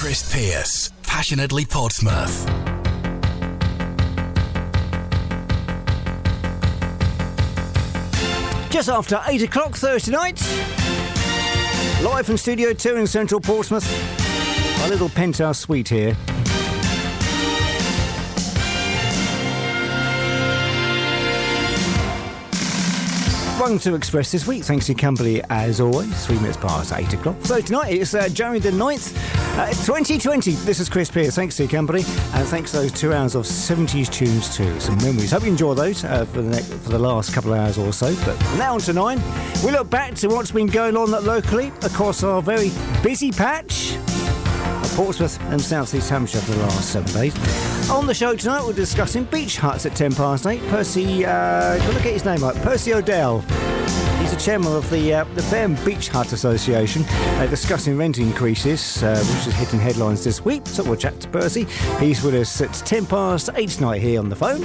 Chris Pierce, passionately Portsmouth. Just after 8 o'clock Thursday night, live from Studio 2 in central Portsmouth, a little penthouse suite here. One to Express this week. Thanks to company as always. Three minutes past eight o'clock. So tonight it's uh, January the 9th, uh, 2020. This is Chris Pierce. Thanks to your company. And thanks to those two hours of 70s tunes too. Some memories. Hope you enjoy those uh, for, the next, for the last couple of hours or so. But now on to nine. We look back to what's been going on locally across our very busy patch. Of Portsmouth and South East Hampshire for the last seven days. On the show tonight, we're discussing beach huts at 10 past 8. Percy, uh, got to get his name right, Percy O'Dell. Chairman of the uh, the Fareham Beach Hut Association, uh, discussing rent increases, uh, which is hitting headlines this week. So we'll chat to Percy. He's with us at 10 past 8 tonight here on the phone.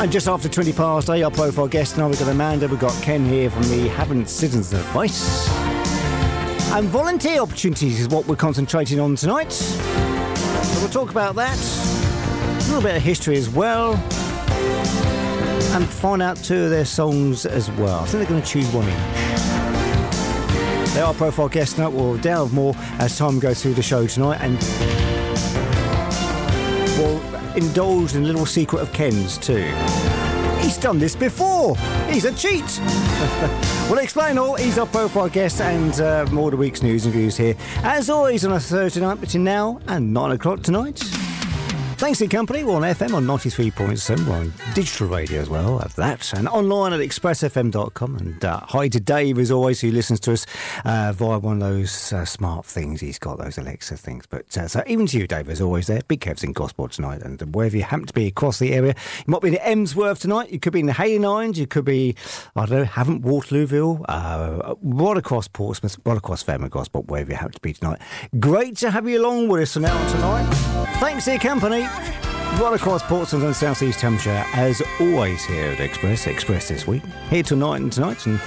And just after 20 past 8, our profile guest now we've got Amanda, we've got Ken here from the Havant Citizens Advice. And volunteer opportunities is what we're concentrating on tonight. So we'll talk about that, a little bit of history as well, and find out two of their songs as well. I think they're going to choose one each. They are profile guests tonight. We'll delve more as time goes through the show tonight, and we'll indulge in a little secret of Ken's too. He's done this before. He's a cheat. we'll explain all. He's our profile guest and uh, more of the week's news and views here. As always on a Thursday night between now and 9 o'clock tonight. Thanks to company. We're on FM on 93.7. We're on digital radio as well, at that. And online at expressfm.com. And uh, hi to Dave, as always, who listens to us uh, via one of those uh, smart things. He's got those Alexa things. But uh, so even to you, Dave, as always, there. Big Kev's in Gosport tonight. And wherever you happen to be across the area, you might be in Emsworth tonight. You could be in the Hayling Islands. You could be, I don't know, Havant Waterlooville, uh, right across Portsmouth, right across Fairmont Gosport, wherever you happen to be tonight. Great to have you along with us now tonight. Thanks for your company. Right across Portsmouth and South East Hampshire, as always here at Express, Express this week. Here tonight and tonight, and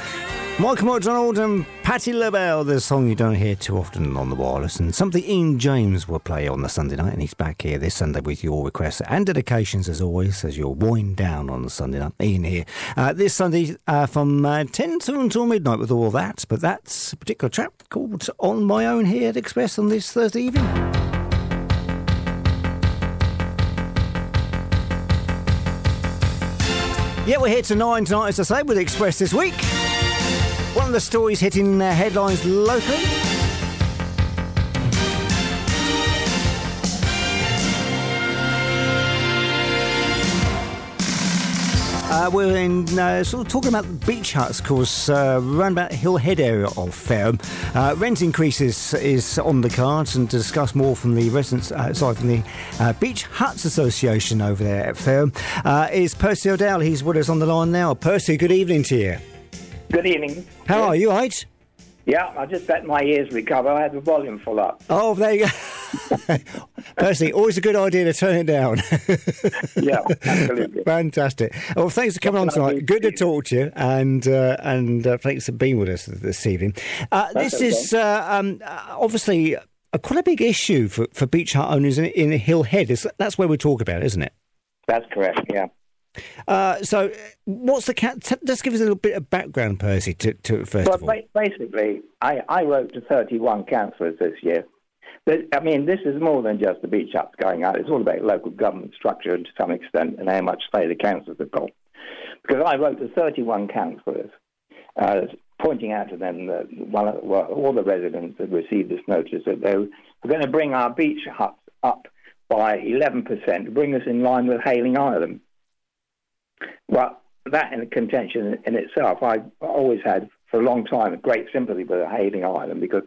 Michael McDonald and Patti LaBelle, the song you don't hear too often on the wireless, and something Ian James will play on the Sunday night, and he's back here this Sunday with your requests and dedications as always, as you're wind down on the Sunday night. Ian here. Uh, this Sunday uh, from uh, 10 to until midnight with all that, but that's a particular track called On My Own here at Express on this Thursday evening. Yeah, we're here to nine tonight, as I say, with Express this week. One of the stories hitting uh, headlines locally. Uh, we're in uh, sort of talking about beach huts, of course, uh, around about Hill Head area of Fareham. Uh, rent increases is on the cards, and to discuss more from the residents, uh, sorry, from the uh, Beach Huts Association over there at Fareham, uh, is Percy O'Dell. He's with us on the line now. Percy, good evening to you. Good evening. How yeah. are you, right? Yeah, I just let my ears recover. I had the volume full up. Oh, there you go. Percy, always a good idea to turn it down. yeah, absolutely. Fantastic. Well, thanks for coming on tonight. Good to talk to you, and uh, and uh, thanks for being with us this evening. Uh, this okay. is uh, um, obviously a, quite a big issue for, for beach hut owners in, in Hill Head. It's, that's where we talk about, isn't it? That's correct. Yeah. Uh, so, what's the cat? T- just give us a little bit of background, Percy. To, to first well, of all, basically, I, I wrote to 31 councillors this year. But, I mean, this is more than just the beach huts going out. It's all about local government structure to some extent and how much say the councils have got. Because I wrote to 31 councillors, uh, pointing out to them that well, well, all the residents had received this notice that they were going to bring our beach huts up by 11% to bring us in line with Hayling Island. Well, that in contention in itself, I've always had for a long time a great sympathy with Hayling Island because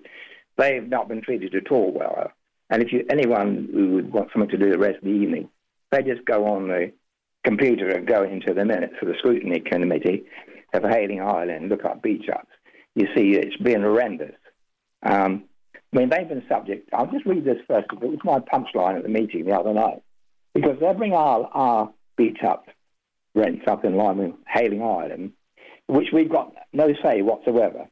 they've not been treated at all well. And if you anyone who would want something to do the rest of the evening, they just go on the computer and go into the minutes of the scrutiny committee of Hayling Island, look up beach ups. You see, it's been horrendous. Um, I mean, they've been subject. I'll just read this first. It was my punchline at the meeting the other night because they bring our, our beach hut rents up in line with Hayling Island. which we've got no say whatsoever.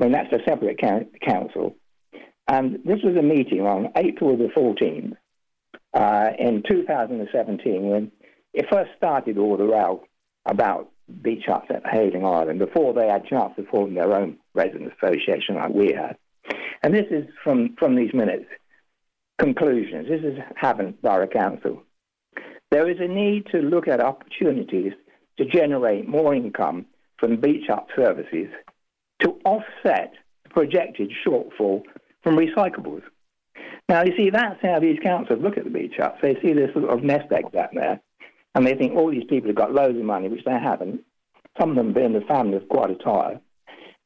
I mean, that's a separate council. And this was a meeting on April the 14th uh, in 2017 when it first started all the row about beach huts at Hayling Island before they had a chance to form their own resident association like we had. And this is from, from these minutes. Conclusions. This is Havant Borough Council. There is a need to look at opportunities to generate more income from beach hut services to offset the projected shortfall from recyclables. Now, you see, that's how these councils look at the beach huts. They see this sort of nest egg down there, and they think all these people have got loads of money, which they haven't. Some of them being the family of quite a tire,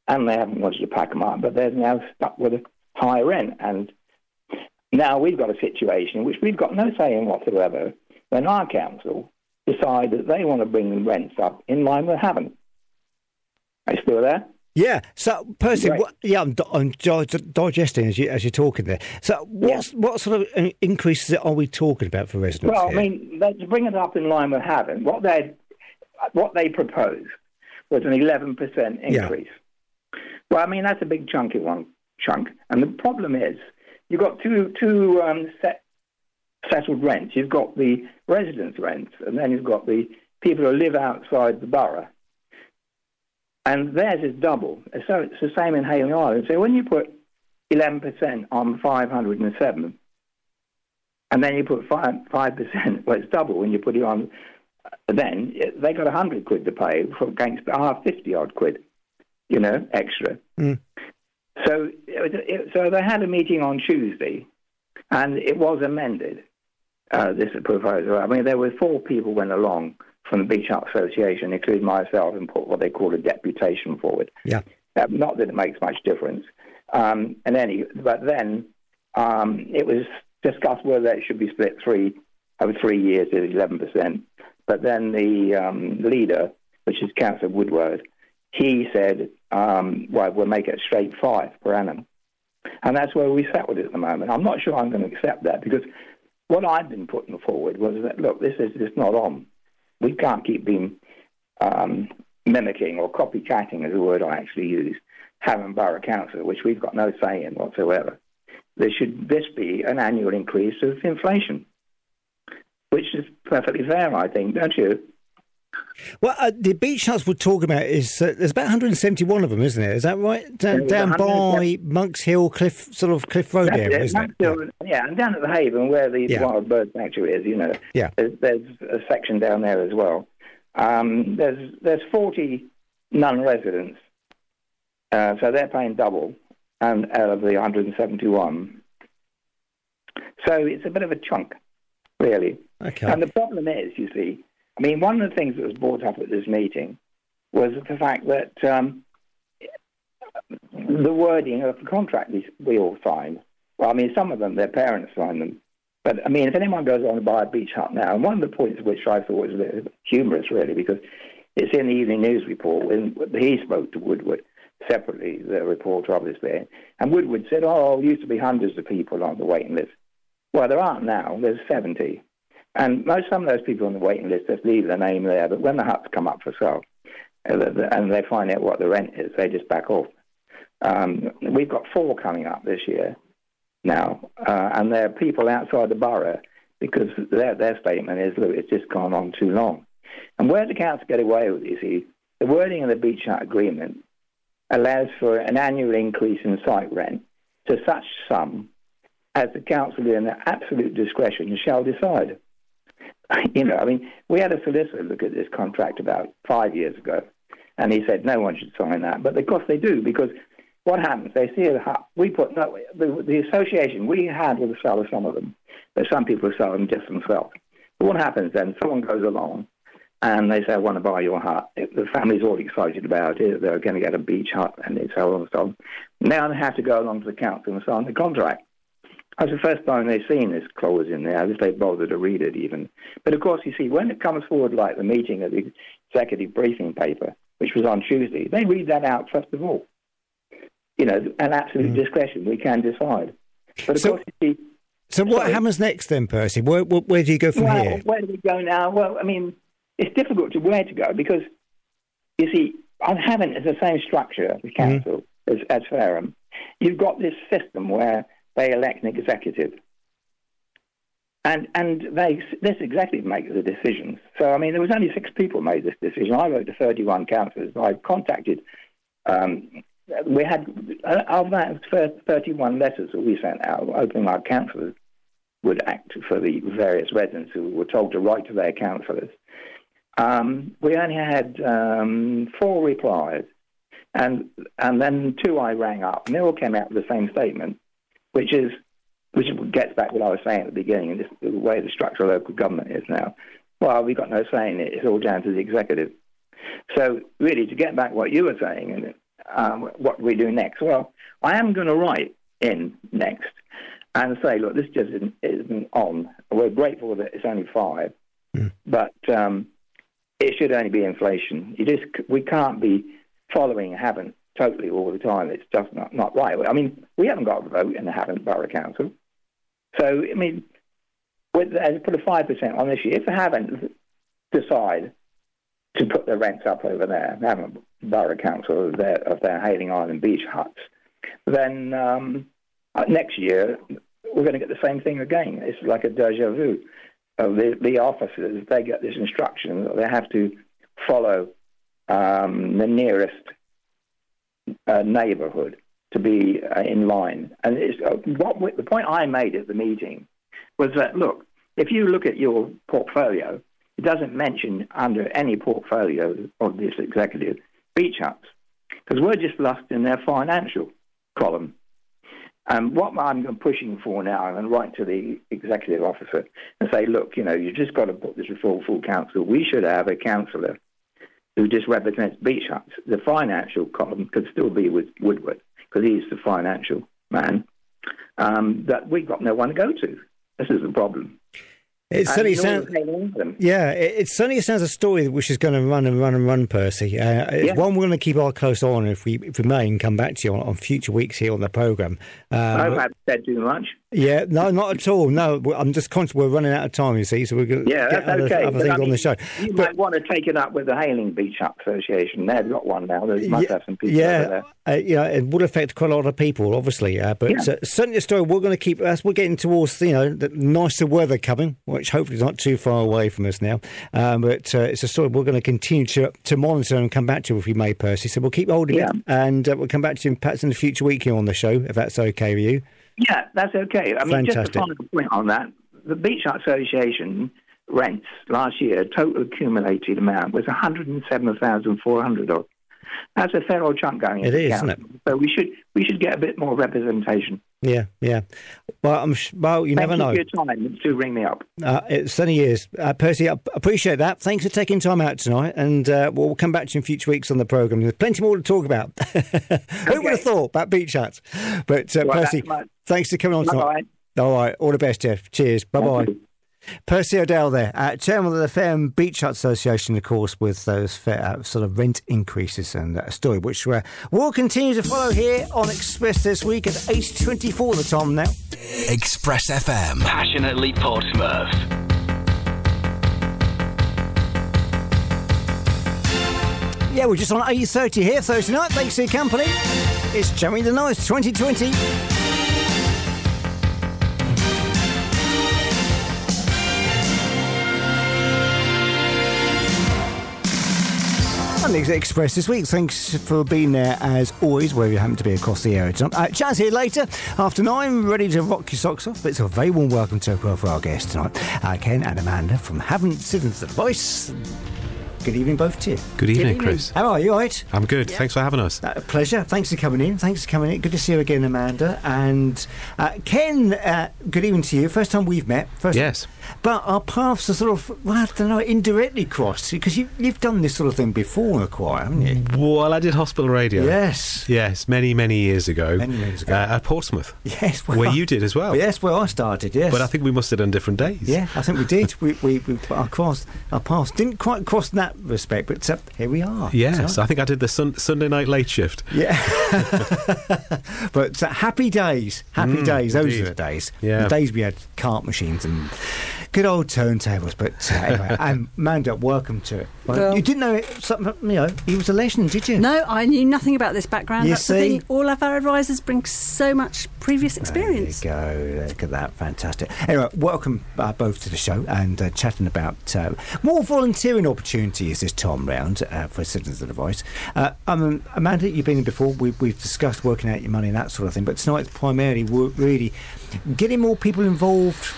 and they haven't wanted to pack them up, but they're now stuck with a high rent. And now we've got a situation in which we've got no say in whatsoever when our council decide that they want to bring the rents up in line with Havant. Are you still there? Yeah. So, Percy, what, yeah, I'm, I'm, digesting as, you, as you're talking there. So, what's, yeah. what sort of uh, increases are we talking about for residents? Well, here? I mean, to bring it up in line with Havant what they what they proposed was an 11% increase. Yeah. Well, I mean, that's a big chunky one chunk. And the problem is, you've got two two um, set, settled rents. You've got the residence rents, and then you've got the people who live outside the borough and theirs is double. So it's the same in Hayling Island. So when you put 11% on 507, and then you put 5, 5%, well, it's double when you put it on, then they got 100 quid to pay for against our 50 odd quid, you know, extra. Mm. So, it, so they had a meeting on Tuesday, and it was amended, uh, this proposal. I mean, there were four people went along from the Beach Association, including myself, and put what they call a deputation forward. Yeah. Uh, not that it makes much difference. Um, and any, but then um, it was discussed whether it should be split three over three years at eleven percent. But then the um, leader, which is Councillor Woodward, he said, um, "Well, we'll make it straight five per annum," and that's where we sat with it at the moment. I'm not sure I'm going to accept that because what I've been putting forward was that look, this is just not on we can't keep being um, mimicking or copycatting, is the word I actually use, Havant Borough Council, which we've got no say in whatsoever. There should this be an annual increase of inflation, which is perfectly fair, I think, don't you? Well, uh, the beach huts we're talking about is uh, there's about 171 of them, isn't it? Is that right? Down, down by Monks Hill, Cliff, sort of Cliff Road area, it, isn't it? Hill, yeah. yeah. and down at the Haven where the yeah. Wild Bird Sanctuary is, you know, yeah. there's, there's a section down there as well. Um, there's there's 40 non-residents, uh, so they're paying double, and out of the 171. So it's a bit of a chunk, really. Okay. And the problem is, you see I mean, one of the things that was brought up at this meeting was the fact that um, the wording of the contract we, we all signed. Well, I mean, some of them, their parents signed them. But I mean, if anyone goes on to buy a beach hut now, and one of the points which I thought was a bit humorous, really, because it's in the Evening News report when he spoke to Woodward separately, the reporter obviously, and Woodward said, "Oh, there used to be hundreds of people on the waiting list. Well, there aren't now. There's 70. And most some of those people on the waiting list just leave their name there, but when the huts come up for sale uh, and they find out what the rent is, they just back off. Um, we've got four coming up this year now, uh, and there are people outside the borough because their, their statement is, look, it's just gone on too long. And where the council get away with this is the wording of the beach hut agreement allows for an annual increase in site rent to such sum as the council in their absolute discretion shall decide. you know, I mean, we had a solicitor look at this contract about five years ago, and he said no one should sign that. But of course they do, because what happens? They see a we put no, the, the association we had with the seller, some of them, but some people sell them just themselves. But what happens then? Someone goes along and they say, I want to buy your hut. The family's all excited about it. They're going to get a beach hut and so on and so on. Now they have to go along to the council and sign the contract. That's the first time they've seen this clause in there, if they bother to read it even. But of course, you see, when it comes forward like the meeting of the executive briefing paper, which was on Tuesday, they read that out first of all. You know, an absolute mm. discretion, we can decide. But of so, course, you see, so what happens next then, Percy? Where, where, where do you go from well, here? Where do we go now? Well, I mean, it's difficult to where to go because, you see, I haven't. The same structure, the council, as, as Fareham. You've got this system where they elect an executive. And and they this executive makes the decisions. So I mean, there was only six people made this decision. I wrote to 31 councillors. I contacted. Um, we had uh, of that first 31 letters that we sent out, opening our councillors would act for the various residents who were told to write to their councillors. Um, we only had um, four replies, and and then two I rang up, and they all came out with the same statement, which is which gets back to what I was saying at the beginning, and this, the way the structure of local government is now. Well, we've got no say in it. It's all down to the executive. So, really, to get back what you were saying and um, what we do next, well, I am going to write in next and say, look, this just isn't, isn't on. We're grateful that it's only five, mm. but um, it should only be inflation. You just we can't be following Havant totally all the time. It's just not, not right. I mean, we haven't got a vote in the Havant Borough Council. So, I mean, with, as put a 5% on this year, if they Havant decide to put the rents up over there, they Havant borough council of their, of their Hayling Island beach huts, then um, uh, next year we're going to get the same thing again. It's like a deja vu. Uh, the, the officers, they get this instruction that they have to follow um, the nearest uh, neighbourhood to be uh, in line. And uh, what the point I made at the meeting was that look, if you look at your portfolio, it doesn't mention under any portfolio of this executive beach huts because we're just lost in their financial column. And what I'm pushing for now, I'm going to write to the executive officer and say, look, you know, you've just got to put this before full council. We should have a councillor who just represents beach huts. The financial column could still be with Woodward because he's the financial man, um, that we've got no one to go to. This is the problem. It certainly sounds. Yeah, it, it, certainly sounds a story which is going to run and run and run, Percy. Uh, it's yeah. one we're going to keep our close eye on if we, if we may, and come back to you on, on future weeks here on the program. Um, I hope I've said too much. Yeah, no, not at all. No, I'm just conscious we're running out of time, you see, so we're going to yeah, get other, okay. other things I mean, on the show. You but, might want to take it up with the Hayling Beach Hut Association. They've got one now. They must yeah, have some people yeah, there. Uh, yeah, it would affect quite a lot of people, obviously. Uh, but yeah. uh, certainly a story we're going to keep, as we're getting towards, you know, the nicer weather coming, which hopefully is not too far away from us now. Um, but uh, it's a story we're going to continue to, to monitor and come back to if we may, Percy. So we'll keep holding yeah. it and uh, we'll come back to you perhaps in the future week here on the show, if that's okay with you. Yeah, that's okay. I mean, Fantastic. just a final point on that. The Beach Hut Association rents last year, total accumulated amount was 107,400 that's a fair old chunk going. It is, isn't it? So we should we should get a bit more representation. Yeah, yeah. Well, I'm well. You Thank never you know. For your time to ring me up. Uh, it certainly is, uh, Percy. I appreciate that. Thanks for taking time out tonight, and uh, we'll come back to you in future weeks on the program. There's plenty more to talk about. Who would have thought about beach huts? But uh, well, Percy, thanks for coming on tonight. Bye. All right, all the best, Jeff. Cheers. Bye bye. Percy O'Dell there, uh, chairman of the Fareham Beach Hut Association, of course, with those fair, uh, sort of rent increases and a uh, story which uh, we'll continue to follow here on Express this week at 8.24 the time now. Express FM. Passionately Portsmouth. Yeah, we're just on 8.30 here Thursday night. Thanks for your company. It's Jeremy the Noise 2020. On the Express this week. Thanks for being there as always, wherever you happen to be across the area. Uh, Chaz here later, after nine, ready to rock your socks off. It's a very warm welcome to for our guests tonight, uh, Ken and Amanda from Havant Citizens Advice. Good evening, both to you. Good evening, Good evening. Chris. How are you? All right? I'm good. Yeah. Thanks for having us. Uh, pleasure. Thanks for coming in. Thanks for coming in. Good to see you again, Amanda. And uh, Ken, uh, good evening to you. First time we've met. First yes. But our paths are sort of, well, I don't know, indirectly crossed because you, you've done this sort of thing before in the choir, haven't you? Well, I did hospital radio. Yes. Yes, many, many years ago. Many years ago. Uh, at Portsmouth. Yes. Well, where you did as well. Yes, where I started, yes. But I think we must have done different days. Yeah, I think we did. we, we, we, our, cross, our paths didn't quite cross in that respect, but uh, here we are. Yes, so. I think I did the sun, Sunday night late shift. Yeah. but uh, happy days. Happy mm, days. Those indeed. are the days. Yeah. The days we had cart machines and Good old turntables. But uh, anyway, Amanda, welcome to it. Well, Well- you didn't know it, something, you know, he was a legend, did you? No, I knew nothing about this background. You That's the see? thing. All of our advisors bring so much previous experience. There you go. Look at that. Fantastic. Anyway, welcome uh, both to the show and uh, chatting about uh, more volunteering opportunities this time round uh, for Citizens of the Voice. Uh, um, Amanda, you've been in before. We, we've discussed working out your money and that sort of thing, but tonight primarily really getting more people involved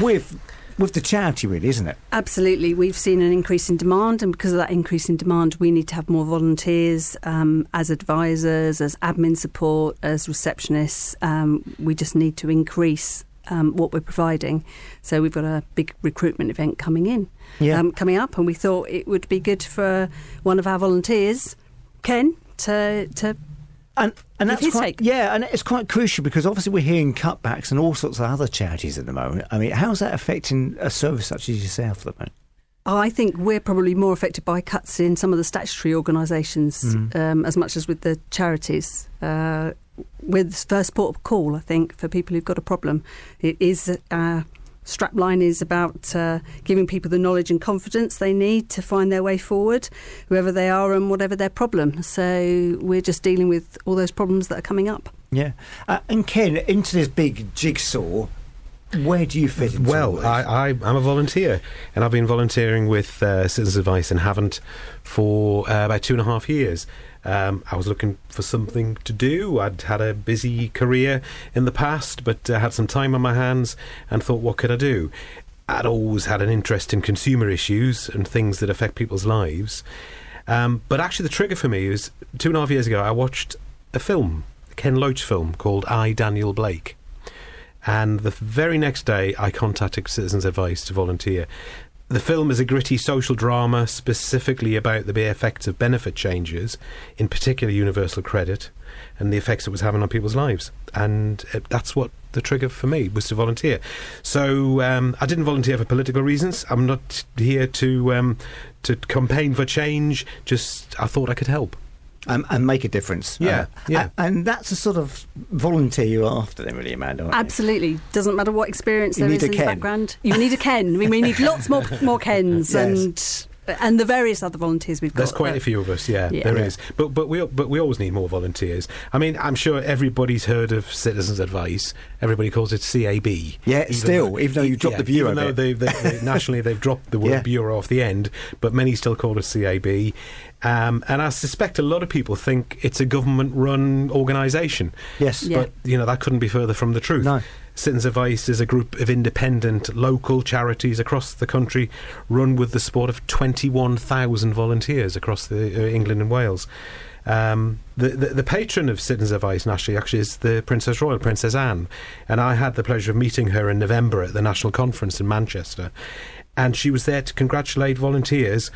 with with the charity, really, isn't it? Absolutely. We've seen an increase in demand, and because of that increase in demand, we need to have more volunteers um, as advisors, as admin support, as receptionists. Um, we just need to increase um, what we're providing. So we've got a big recruitment event coming in, Yeah. um, coming up, and we thought it would be good for one of our volunteers, Ken, to to And and Give that's quite, take. yeah, and it's quite crucial because obviously we're hearing cutbacks and all sorts of other charities at the moment. I mean, how's that affecting a service such as yourself at the moment? I think we're probably more affected by cuts in some of the statutory organisations Mm. um, as much as with the charities. Uh, with first port of call, I think, for people who've got a problem, it is. Uh, Strapline is about uh, giving people the knowledge and confidence they need to find their way forward, whoever they are and whatever their problem. So we're just dealing with all those problems that are coming up. Yeah, uh, and Ken, into this big jigsaw, where do you fit into Well. I, I, I'm a volunteer, and I've been volunteering with uh, Citizens Advice and Havant for uh, about two and a half years. Um, I was looking for something to do. I'd had a busy career in the past, but uh, had some time on my hands and thought, what could I do? I'd always had an interest in consumer issues and things that affect people's lives. Um, but actually, the trigger for me was two and a half years ago, I watched a film, a Ken Loach film called I, Daniel Blake. And the very next day, I contacted Citizens Advice to volunteer. The film is a gritty social drama specifically about the effects of benefit changes, in particular universal credit, and the effects it was having on people's lives. And uh, that's what the trigger for me was to volunteer. So um, I didn't volunteer for political reasons. I'm not here to um, to campaign for change. Just I thought I could help. And, and make a difference. Yeah, Uh, yeah. a- And that's the sort of volunteer you're after, then, really, Amanda. aren't you? Absolutely, doesn't matter what experience You there need a in Ken. the background. You need a Ken. I mean, we need lots more more Kens Yes. and and the various other volunteers we've got. There's quite Uh, a few of us, yeah, Yeah. there Yeah. is. But but we but we always need more volunteers. I mean, I'm sure everybody's heard of Citizens Advice. Everybody calls it CAB. Yeah, still, even though you dropped the bureau Even though they, they, they, nationally they've dropped the word Yeah. bureau off the end, but many still call it CAB. Um, and I suspect a lot of people think it's a government-run organisation. Yes. Yeah. But you know that couldn't be further from the truth. No. Citizens Advice is a group of independent local charities across the country, run with the support of 21,000 volunteers across the, uh, England and Wales. Um, the, the the patron of Citizens Advice nationally actually is the Princess Royal, Princess Anne, and I had the pleasure of meeting her in November at the National Conference in Manchester, and she was there to congratulate volunteers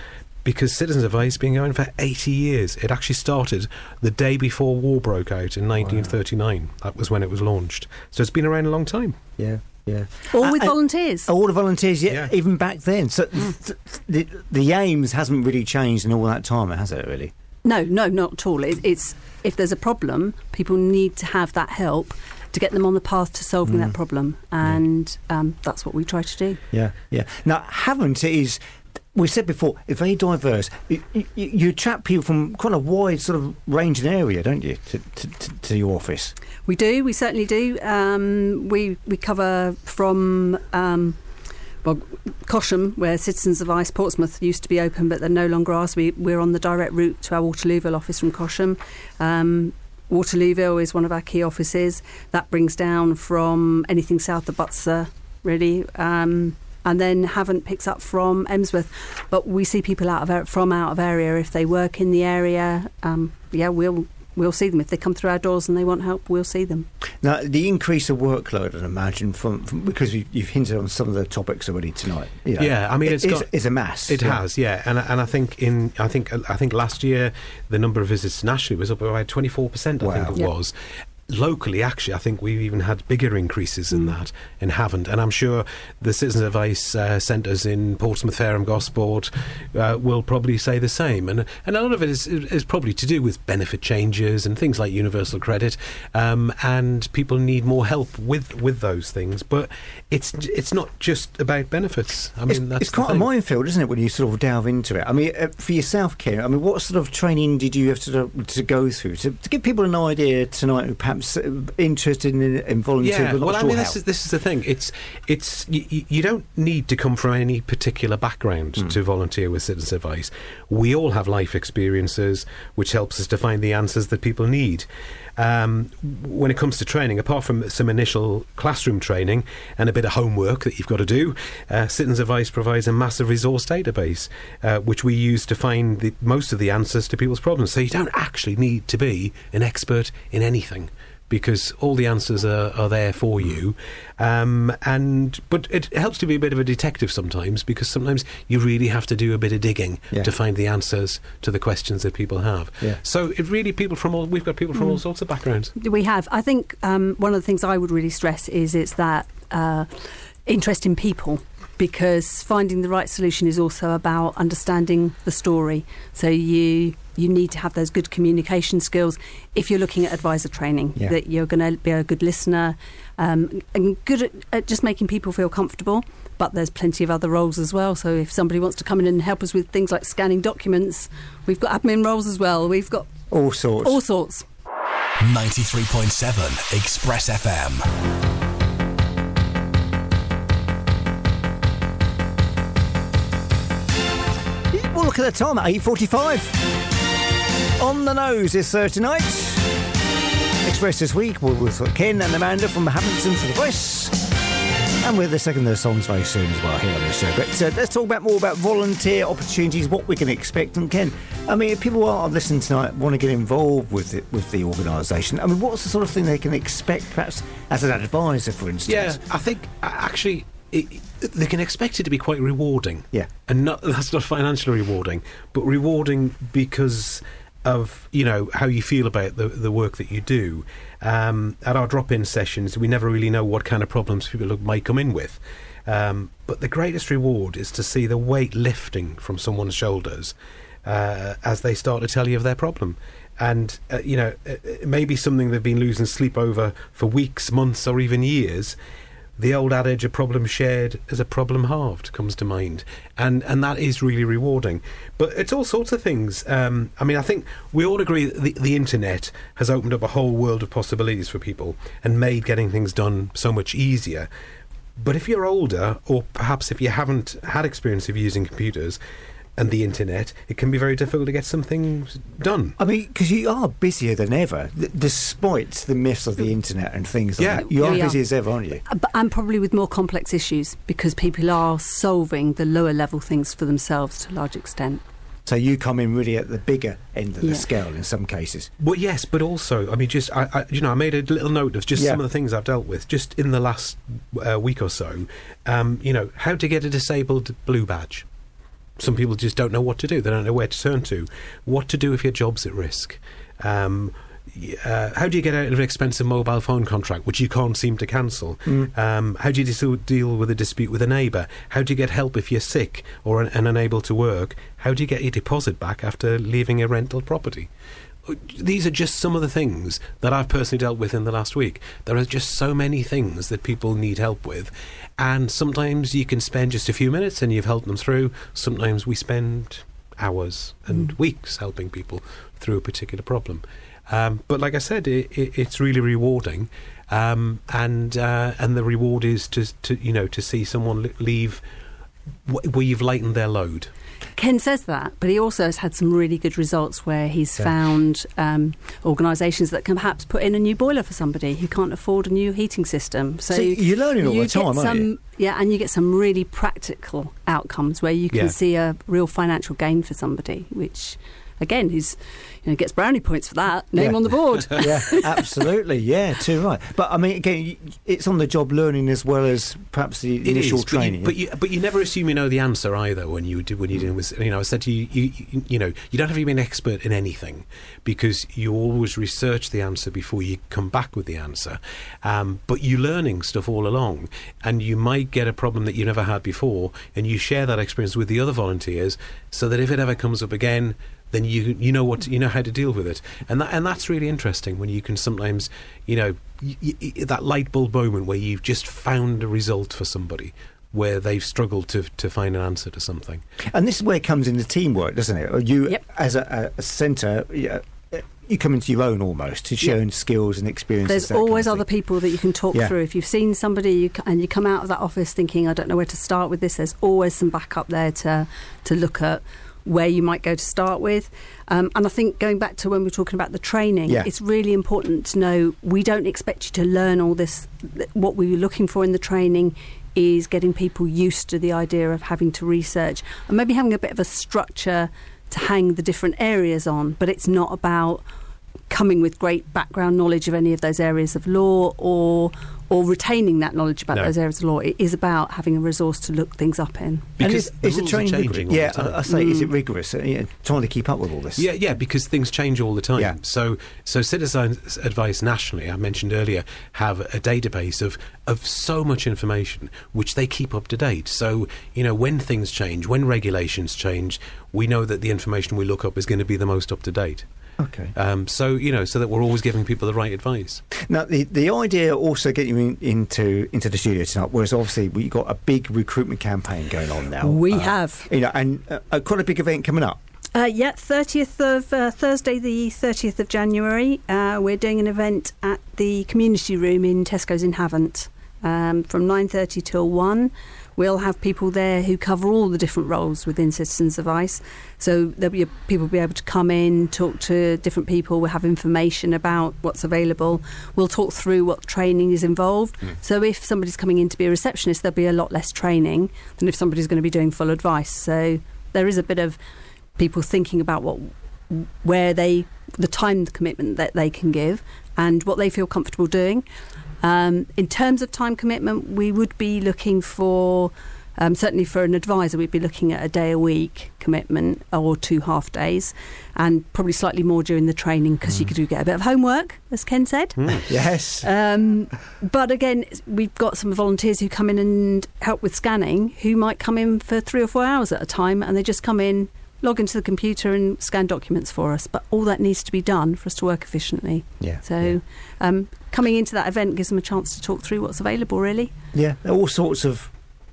because Citizens Advice has been going for 80 years. It actually started the day before war broke out in 1939. That was when it was launched. So it's been around a long time. Yeah, yeah. all with Uh, volunteers. All the volunteers, yeah, Yeah. even back then. So Mm. th- the, the aims hasn't really changed in all that time, has it, really? No, no, not at all. It, it's if there's a problem, people need to have that help to get them on the path to solving Mm. that problem, and um, that's what we try to do. Yeah, yeah. Now, Havant is we said before, it's very diverse. You, you, you attract people from quite a wide sort of range and area, don't you, to, to, to, your office? We do. We certainly do. Um, we we cover from. Um, well, Cosham, where Citizens Advice Portsmouth used to be open, but they're no longer are. We, we're on the direct route to our Waterlooville office from Cosham. Um, Waterlooville is one of our key offices. That brings down from anything south of Butser, really. Um, and then Havant picks up from Emsworth, but we see people out of ar- from out of area if they work in the area. Um, yeah, we'll we'll see them if they come through our doors and they want help. We'll see them. Now, the increase of workload, I'd imagine, from, from because you, you've hinted on some of the topics already tonight. you know, Yeah, I mean, it it's is, got- is a mass. It yeah. has, yeah, and I- and I think in I think I think last year the number of visits nationally was up by twenty four percent. I Wow. think it Yeah. was. Locally, actually, I think we've even had bigger increases in that in Havant, and I'm sure the Citizens Advice uh, centres in Portsmouth, Fareham, Gosport uh, will probably say the same. And and a lot of it is is probably to do with benefit changes and things like universal credit, um, and people need more help with with those things. But it's it's not just about benefits. I mean, It's, that's it's quite a minefield, isn't it, when you sort of delve into it? I mean, uh, for yourself, Ken, I mean, what sort of training did you have to, to go through to, to give people an idea tonight who perhaps uh, interested in, in volunteering Yeah, well, I mean, this is, this is the thing. It's it's you, you don't need to come from any particular background Hmm. to volunteer with Citizens Advice. We all have life experiences, which helps us to find the answers that people need. Um, when it comes to training, apart from some initial classroom training and a bit of homework that you've got to do, uh, Advice provides a massive resource database, uh, which we use to find the, most of the answers to people's problems. So you don't actually need to be an expert in anything because all the answers are, are there for you. Um, and but it helps to be a bit of a detective sometimes because sometimes you really have to do a bit of digging Yeah. to find the answers to the questions that people have. Yeah. So it really people from all we've got people from all sorts of backgrounds. We have. I think um, one of the things I would really stress is it's that uh, interest in people because finding the right solution is also about understanding the story. So you you need to have those good communication skills if you're looking at advisor training. Yeah. That you're going to be a good listener um, and good at, at just making people feel comfortable. But there's plenty of other roles as well. So if somebody wants to come in and help us with things like scanning documents, we've got admin roles as well. We've got all sorts. all sorts. 93.7 Express FM. Look at the time, 8.45. On the nose is Thursday night. Express this week, with Ken and Amanda from Hampton to the Voice. And we're the second of the songs very soon as well here on the show. But uh, let's talk about more about volunteer opportunities, what we can expect. And Ken, I mean, if people are listening tonight want to get involved with it, with the organisation, I mean, what's the sort of thing they can expect, perhaps as an advisor, for instance? Yeah, I think actually it, they can expect it to be quite rewarding. Yeah. and not that's not financially rewarding, but rewarding because of you know how you feel about the the work that you do. Um, at our drop-in sessions, we never really know what kind of problems people might come in with. Um, but the greatest reward is to see the weight lifting from someone's shoulders uh, as they start to tell you of their problem. And, uh, you know, it, it may be something they've been losing sleep over for weeks, months, or even years. The old adage, a problem shared is a problem halved, comes to mind. And, and that is really rewarding. But it's all sorts of things. Um, I mean, I think we all agree that the, the internet has opened up a whole world of possibilities for people and made getting things done so much easier. But if you're older, or perhaps if you haven't had experience of using computers and the internet, it can be very difficult to get some things done. I mean, because you are busier than ever, th- despite the myths of the internet and things like Yeah. that. You are Yeah. busy as ever, aren't you? Uh, but and probably with more complex issues because people are solving the lower level things for themselves to a large extent. So you come in really at the bigger end of Yeah. the scale in some cases. Well, yes, but also, I mean, just I, I, you know, I made a little note of just Yeah. some of the things I've dealt with just in the last uh, week or so. Um, you know, how to get a disabled blue badge. Some people just don't know what to do. They don't know where to turn to. What to do if your job's at risk. Um, uh, how do you get out of an expensive mobile phone contract which you can't seem to cancel? Um, how do you deal with a dispute with a neighbour? How do you get help if you're sick or un- and unable to work? How do you get your deposit back after leaving a rental property? These are just some of the things that I've personally dealt with in the last week. There are just so many things that people need help with, and sometimes you can spend just a few minutes and you've helped them through. Sometimes we spend hours and weeks helping people through a particular problem. Um, but like I said, it, it, it's really rewarding, um, and uh, and the reward is to, to you know to see someone leave where you've lightened their load. Ken says that, but he also has had some really good results where he's Yeah. found um, organisations that can perhaps put in a new boiler for somebody who can't afford a new heating system. So So you're learning all you the time, get aren't some, you? Yeah, and you get some really practical outcomes where you can Yeah. see a real financial gain for somebody, which again, he's you know gets brownie points for that. Name Yeah. on the board. yeah, absolutely. Yeah, too right. But I mean, again, it's on the job learning as well as perhaps the It initial is, but you- training. But you, but you never assume you know the answer either when you do when you're doing with you know I said to you you, you you know you don't have to be an expert in anything because you always research the answer before you come back with the answer. Um, but you're learning stuff all along, and you might get a problem that you never had before, and you share that experience with the other volunteers so that if it ever comes up again. Then you you know what you know how to deal with it, and that and that's really interesting when you can sometimes you know y- y- that light bulb moment where you've just found a result for somebody where they've struggled to to find an answer to something. And this is where it comes into teamwork, doesn't it? You, Yep. as a, a, a centre, yeah, you come into your own almost to sharing skills and experiences. There's that kind always of other people that you can talk Yeah. through. If you've seen somebody you, and you come out of that office thinking, I don't know where to start with this, there's always some backup there to, to look at where you might go to start with. Um, and I think going back to when we were talking about the training, Yeah. it's really important to know we don't expect you to learn all this. What we were looking for in the training is getting people used to the idea of having to research and maybe having a bit of a structure to hang the different areas on, but it's not about coming with great background knowledge of any of those areas of law or or retaining that knowledge about No. those areas of law. It is about having a resource to look things up in. And Because is, the is the rules are training changing rigorous? all the Yeah, time. I, I say, is it Mm. rigorous? Uh, yeah, trying to keep up with all this. Yeah, yeah, because things change all the time. Yeah. So, so Citizens Advice nationally, I mentioned earlier, have a database of of so much information which they keep up to date. So, you know, when things change, when regulations change, we know that the information we look up is going to be the most up to date. Okay. Um, so, you know, so that we're always giving people the right advice. Now, the, the idea also getting you in, into into the studio tonight was obviously we've got a big recruitment campaign going on now. We Uh, have. You know, and uh, uh, quite a big event coming up. Uh, yeah, 30th of uh, Thursday, the 30th of January, uh, we're doing an event at the community room in Tesco's in Havant um, from 9:30 till 1. We'll have people there who cover all the different roles within Citizens Advice. So there'll be people will be able to come in, talk to different people. We'll have information about what's available. We'll talk through what training is involved. Hmm. So if somebody's coming in to be a receptionist, there'll be a lot less training than if somebody's going to be doing full advice. So there is a bit of people thinking about what where they the time commitment that they can give and what they feel comfortable doing. Um, in terms of time commitment, we would be looking for um, certainly for an advisor, we'd be looking at a day a week commitment or two half days, and probably slightly more during the training because you could do get a bit of homework, as Ken said. Yes. Um, but again, we've got some volunteers who come in and help with scanning who might come in for three or four hours at a time and they just come in, log into the computer and scan documents for us. But all that needs to be done for us to work efficiently. yeah. So um, coming into that event gives them a chance to talk through what's available, really. yeah, yeah, all sorts of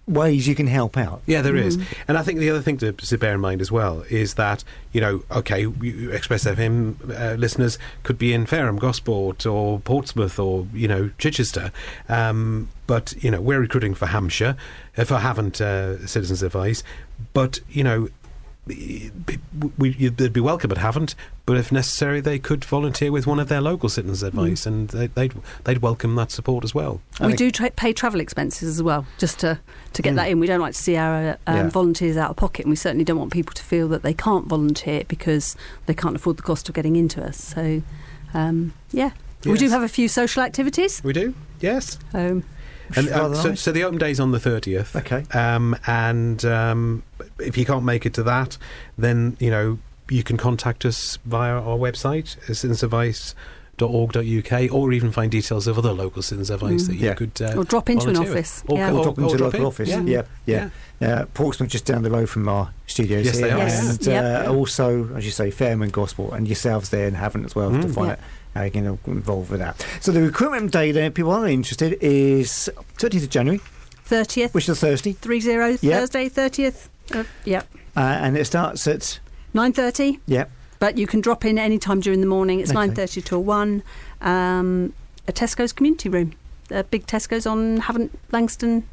ways you can help out. Yeah, there is, Mm. and I think the other thing to, to bear in mind as well is that you know, okay, Express FM uh, listeners could be in Fareham, Gosport, or Portsmouth, or you know, Chichester, um, but you know, we're recruiting for Hampshire, if I haven't uh, Citizens Advice, but you know. We, we, they'd be welcome at Havant, but if necessary, they could volunteer with one of their local citizens' advice, and they, they'd they'd welcome that support as well. I we think- do tra- pay travel expenses as well, just to, to get Mm. that in. We don't like to see our um, Yeah. volunteers out of pocket, and we certainly don't want people to feel that they can't volunteer because they can't afford the cost of getting into us. So, um, yeah. We do have a few social activities. We do, yes. Um, And, uh, so, nice. so the open day's on the 30th. Okay. Um, and um, if you can't make it to that, then, you know, you can contact us via our website, citizensadvice.org.uk, or even find details of other local citizens advice Mm. that you Yeah. could uh, or drop into an office. Or yeah. co- Or drop into the drop local in. office. Yeah. Yeah, yeah. Uh, Portsmouth just down the road from our studios Yes, here, they are. Yes. and Yep. uh, also, as you say, Fareham and Gosport, and yourselves there in Havant as well to Mm. find Yeah. out you can involve with that. So the recruitment day, then, if people are interested, is 30th of January, 30th, which is Thursday, 30, Yeah. Thursday, 30th. Uh, yep. uh, and it starts at 9.30, Yep. but you can drop in any time during the morning. It's Okay. 9.30 till 1. Um, a Tesco's community room. A big Tesco's on Havant Langstone,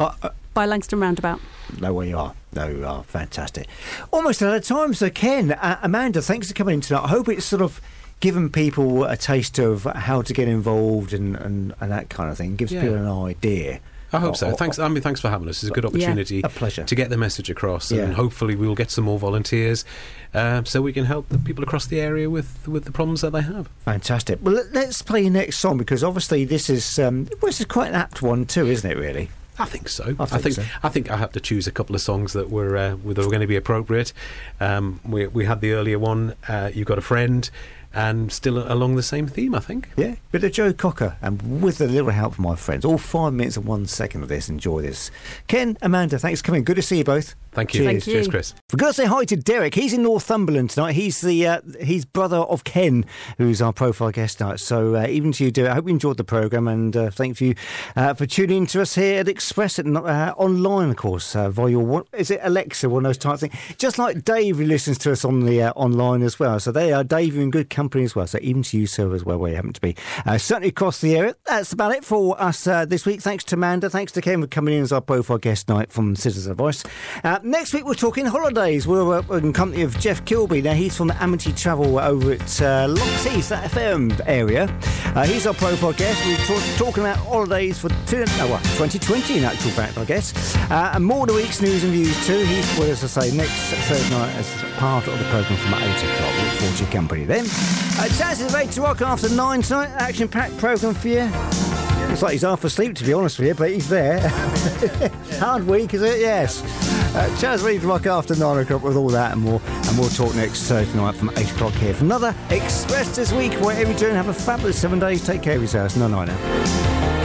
uh, uh, by Langstone Roundabout. know where you are. There you are. Fantastic. Almost out of time. So, Ken, uh, Amanda, thanks for coming in tonight. I hope it's sort of given people a taste of how to get involved and, and, and that kind of thing. Gives Yeah. people an idea I hope so. Thanks. I mean, thanks for having us. It's a good opportunity. A pleasure. to get the message across, Yeah. and hopefully we'll get some more volunteers, uh, so we can help the people across the area with with the problems that they have. Fantastic. Well, let- let's play your next song because obviously this is um, well, this is quite an apt one too, isn't it? Really. I think so. I think so. I think I have to choose a couple of songs that were uh, that were going to be appropriate. Um, we we had the earlier one. Uh, You've got a friend, and still along the same theme. I think. Yeah, bit of Joe Cocker, and with a little help from my friends. All five minutes and one second of this. Enjoy this. Ken, Amanda, thanks for coming. Good to see you both. Thank you. Cheers. Thank you. Cheers, Chris. We've got to say hi to Derek. He's in Northumberland tonight. He's the uh, he's brother of Ken, who's our profile guest tonight. So uh, even to you, Derek, I hope you enjoyed the programme and uh, thank you uh, for tuning in to us here at Express it uh, online, of course, uh, via your what is it Alexa, one of those type of things. Just like Dave, who listens to us on the uh, online as well. So they are Dave, you're in good company as well. So even to you, sir, as well, where you happen to be. Uh, certainly across the area. That's about it for us uh, this week. Thanks to Amanda. Thanks to Ken for coming in as our profile guest night from Citizens Advice. Next week we're talking holidays. We're uh, in company of Jeff Kilby. Now he's from Amity Travel over at uh, Locks Heath, that FM area. Uh, he's our profile guest. We're talk- talking about holidays for two, oh, well, 2020 in actual fact, I guess. Uh, and more of the week's news and views too. He's with us, I say, next Thursday night as part of the programme from 8 o'clock. Look forward to your company then. Uh, is ready to rock after 9 tonight. Action-packed programme for you. Looks like he's half asleep, to be honest with you, but he's there. Hard week, is it? Yes. Uh, Chaz to rock after 9 o'clock with all that and more. And we'll talk next Thursday night from 8 o'clock here for another Express this week. Whatever you're doing, have a fabulous seven days. Take care of yourselves. No, no, no.